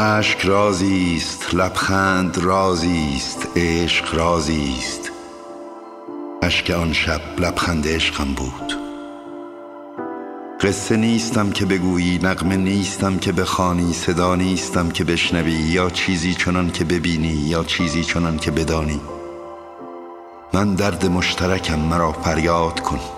اشک رازی است لبخند رازی است عشق رازی است اشک آن شب لبخند عشقم بود. قصه نیستم که بگویی نغمه نیستم که بخوانی صدا نیستم که بشنوی یا چیزی چنان که ببینی یا چیزی چنان که بدانی. من درد مشترکم مرا فریاد کن.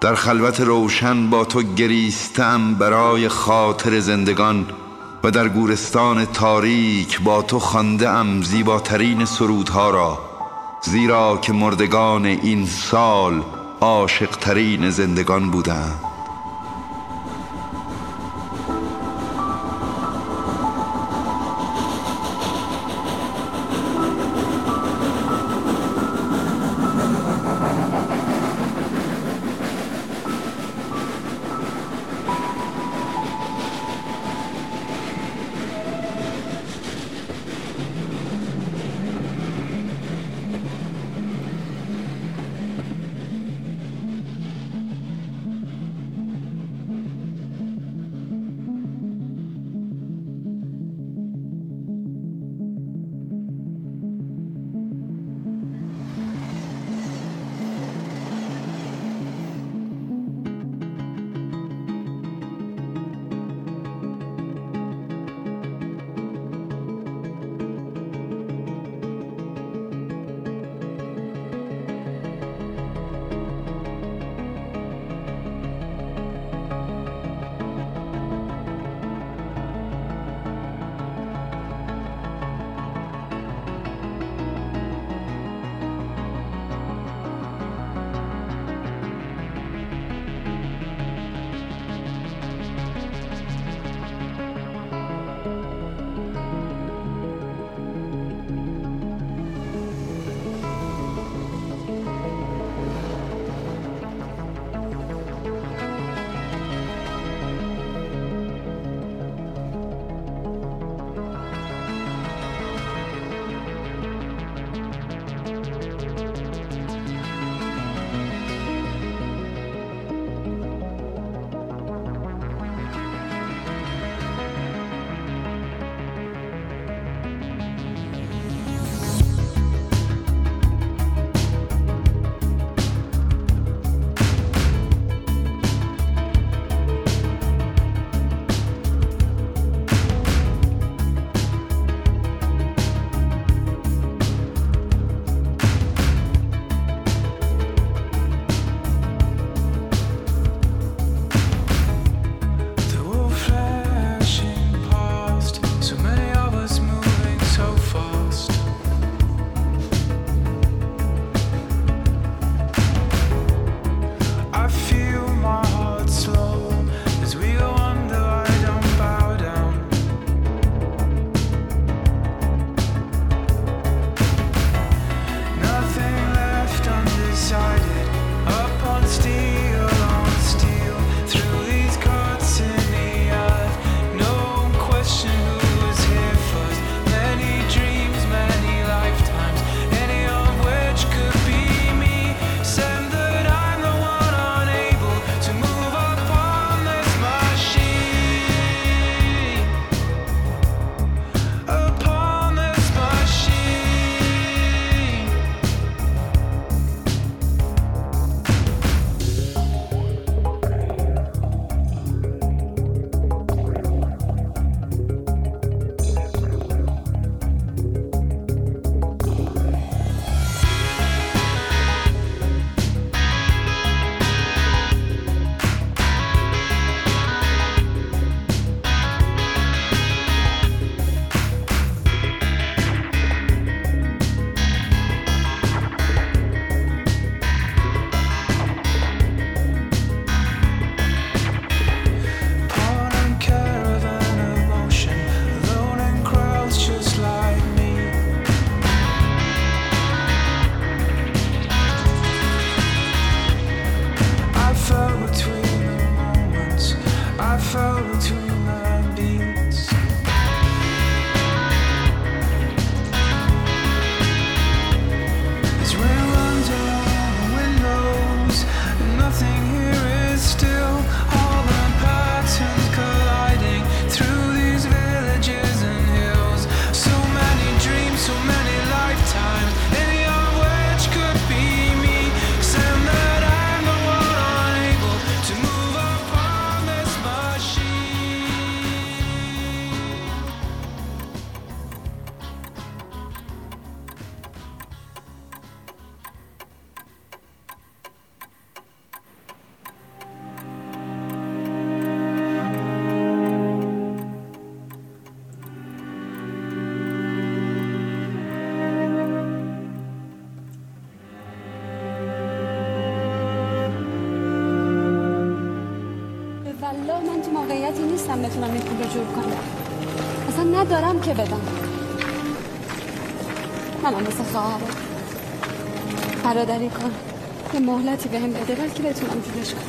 در خلوت روشن با تو گریستم برای خاطر زندگان و در گورستان تاریک با تو خانده ام زیباترین سرودها را زیرا که مردگان این سال عاشقترین زندگان بودند. خودم بتونم این پول رو جور کنم. اصلا ندارم که بدم. منم مثل خواهره برادری کن. یه مهلتی به هم بده بلکه بتونم جورش کنم.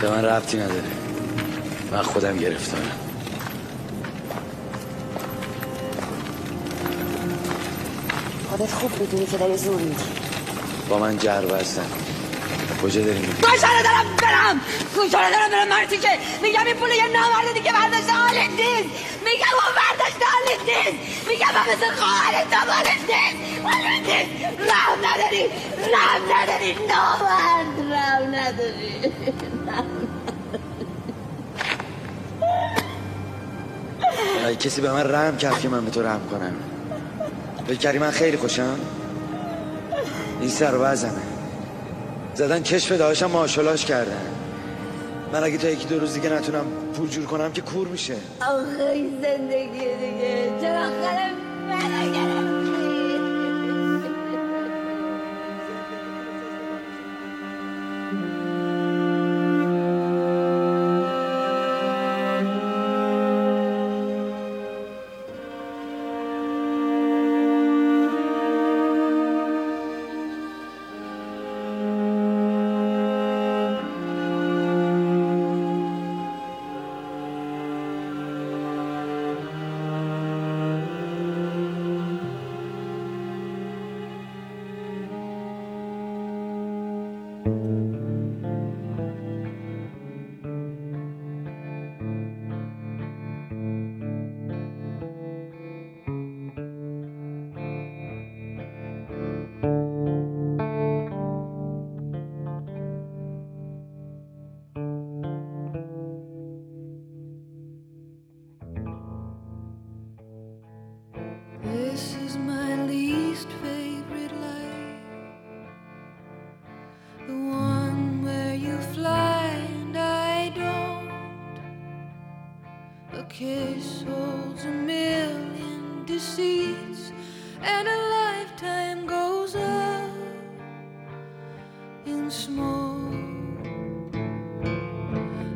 به من ربطی نداره. من خودم گرفتارم. خودت خوب می‌دونی که داری زور میدی با من جر بستن کجا داری میری کجا دارم برم. کجا دارم برم. مرتی که میگم این پول یه نامرده دیگه برداشت حالت نیست. میگم اون برداشت حالت نیست. میگم من مثل خواهرت هم حالت نیست. حالت نیست. رحم نداری. رحم نداری. نامرد. رحم نداری. کسی به من رحم کرد که من به تو رحم کنم. فکر من خیلی خوشم؟ این سر وزمه زدن کشف داشتم ماشالاش کردن. من اگه تا یکی دو روز دیگه نتونم پول جور کنم که کور میشه. آخه زندگی دیگه چرا آخر and a lifetime goes up in smoke.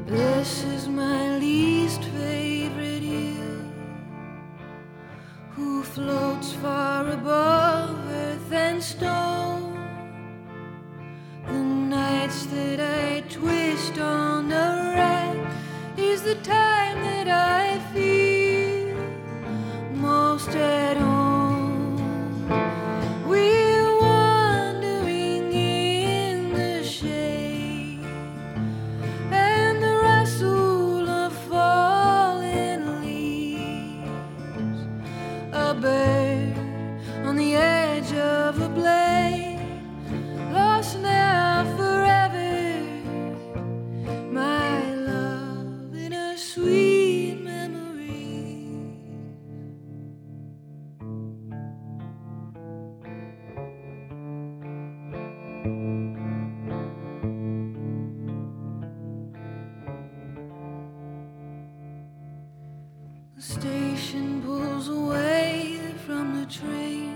This is my least favorite year who floats far above earth and stone. The nights that I twist on the rack is the time The station pulls away from the train.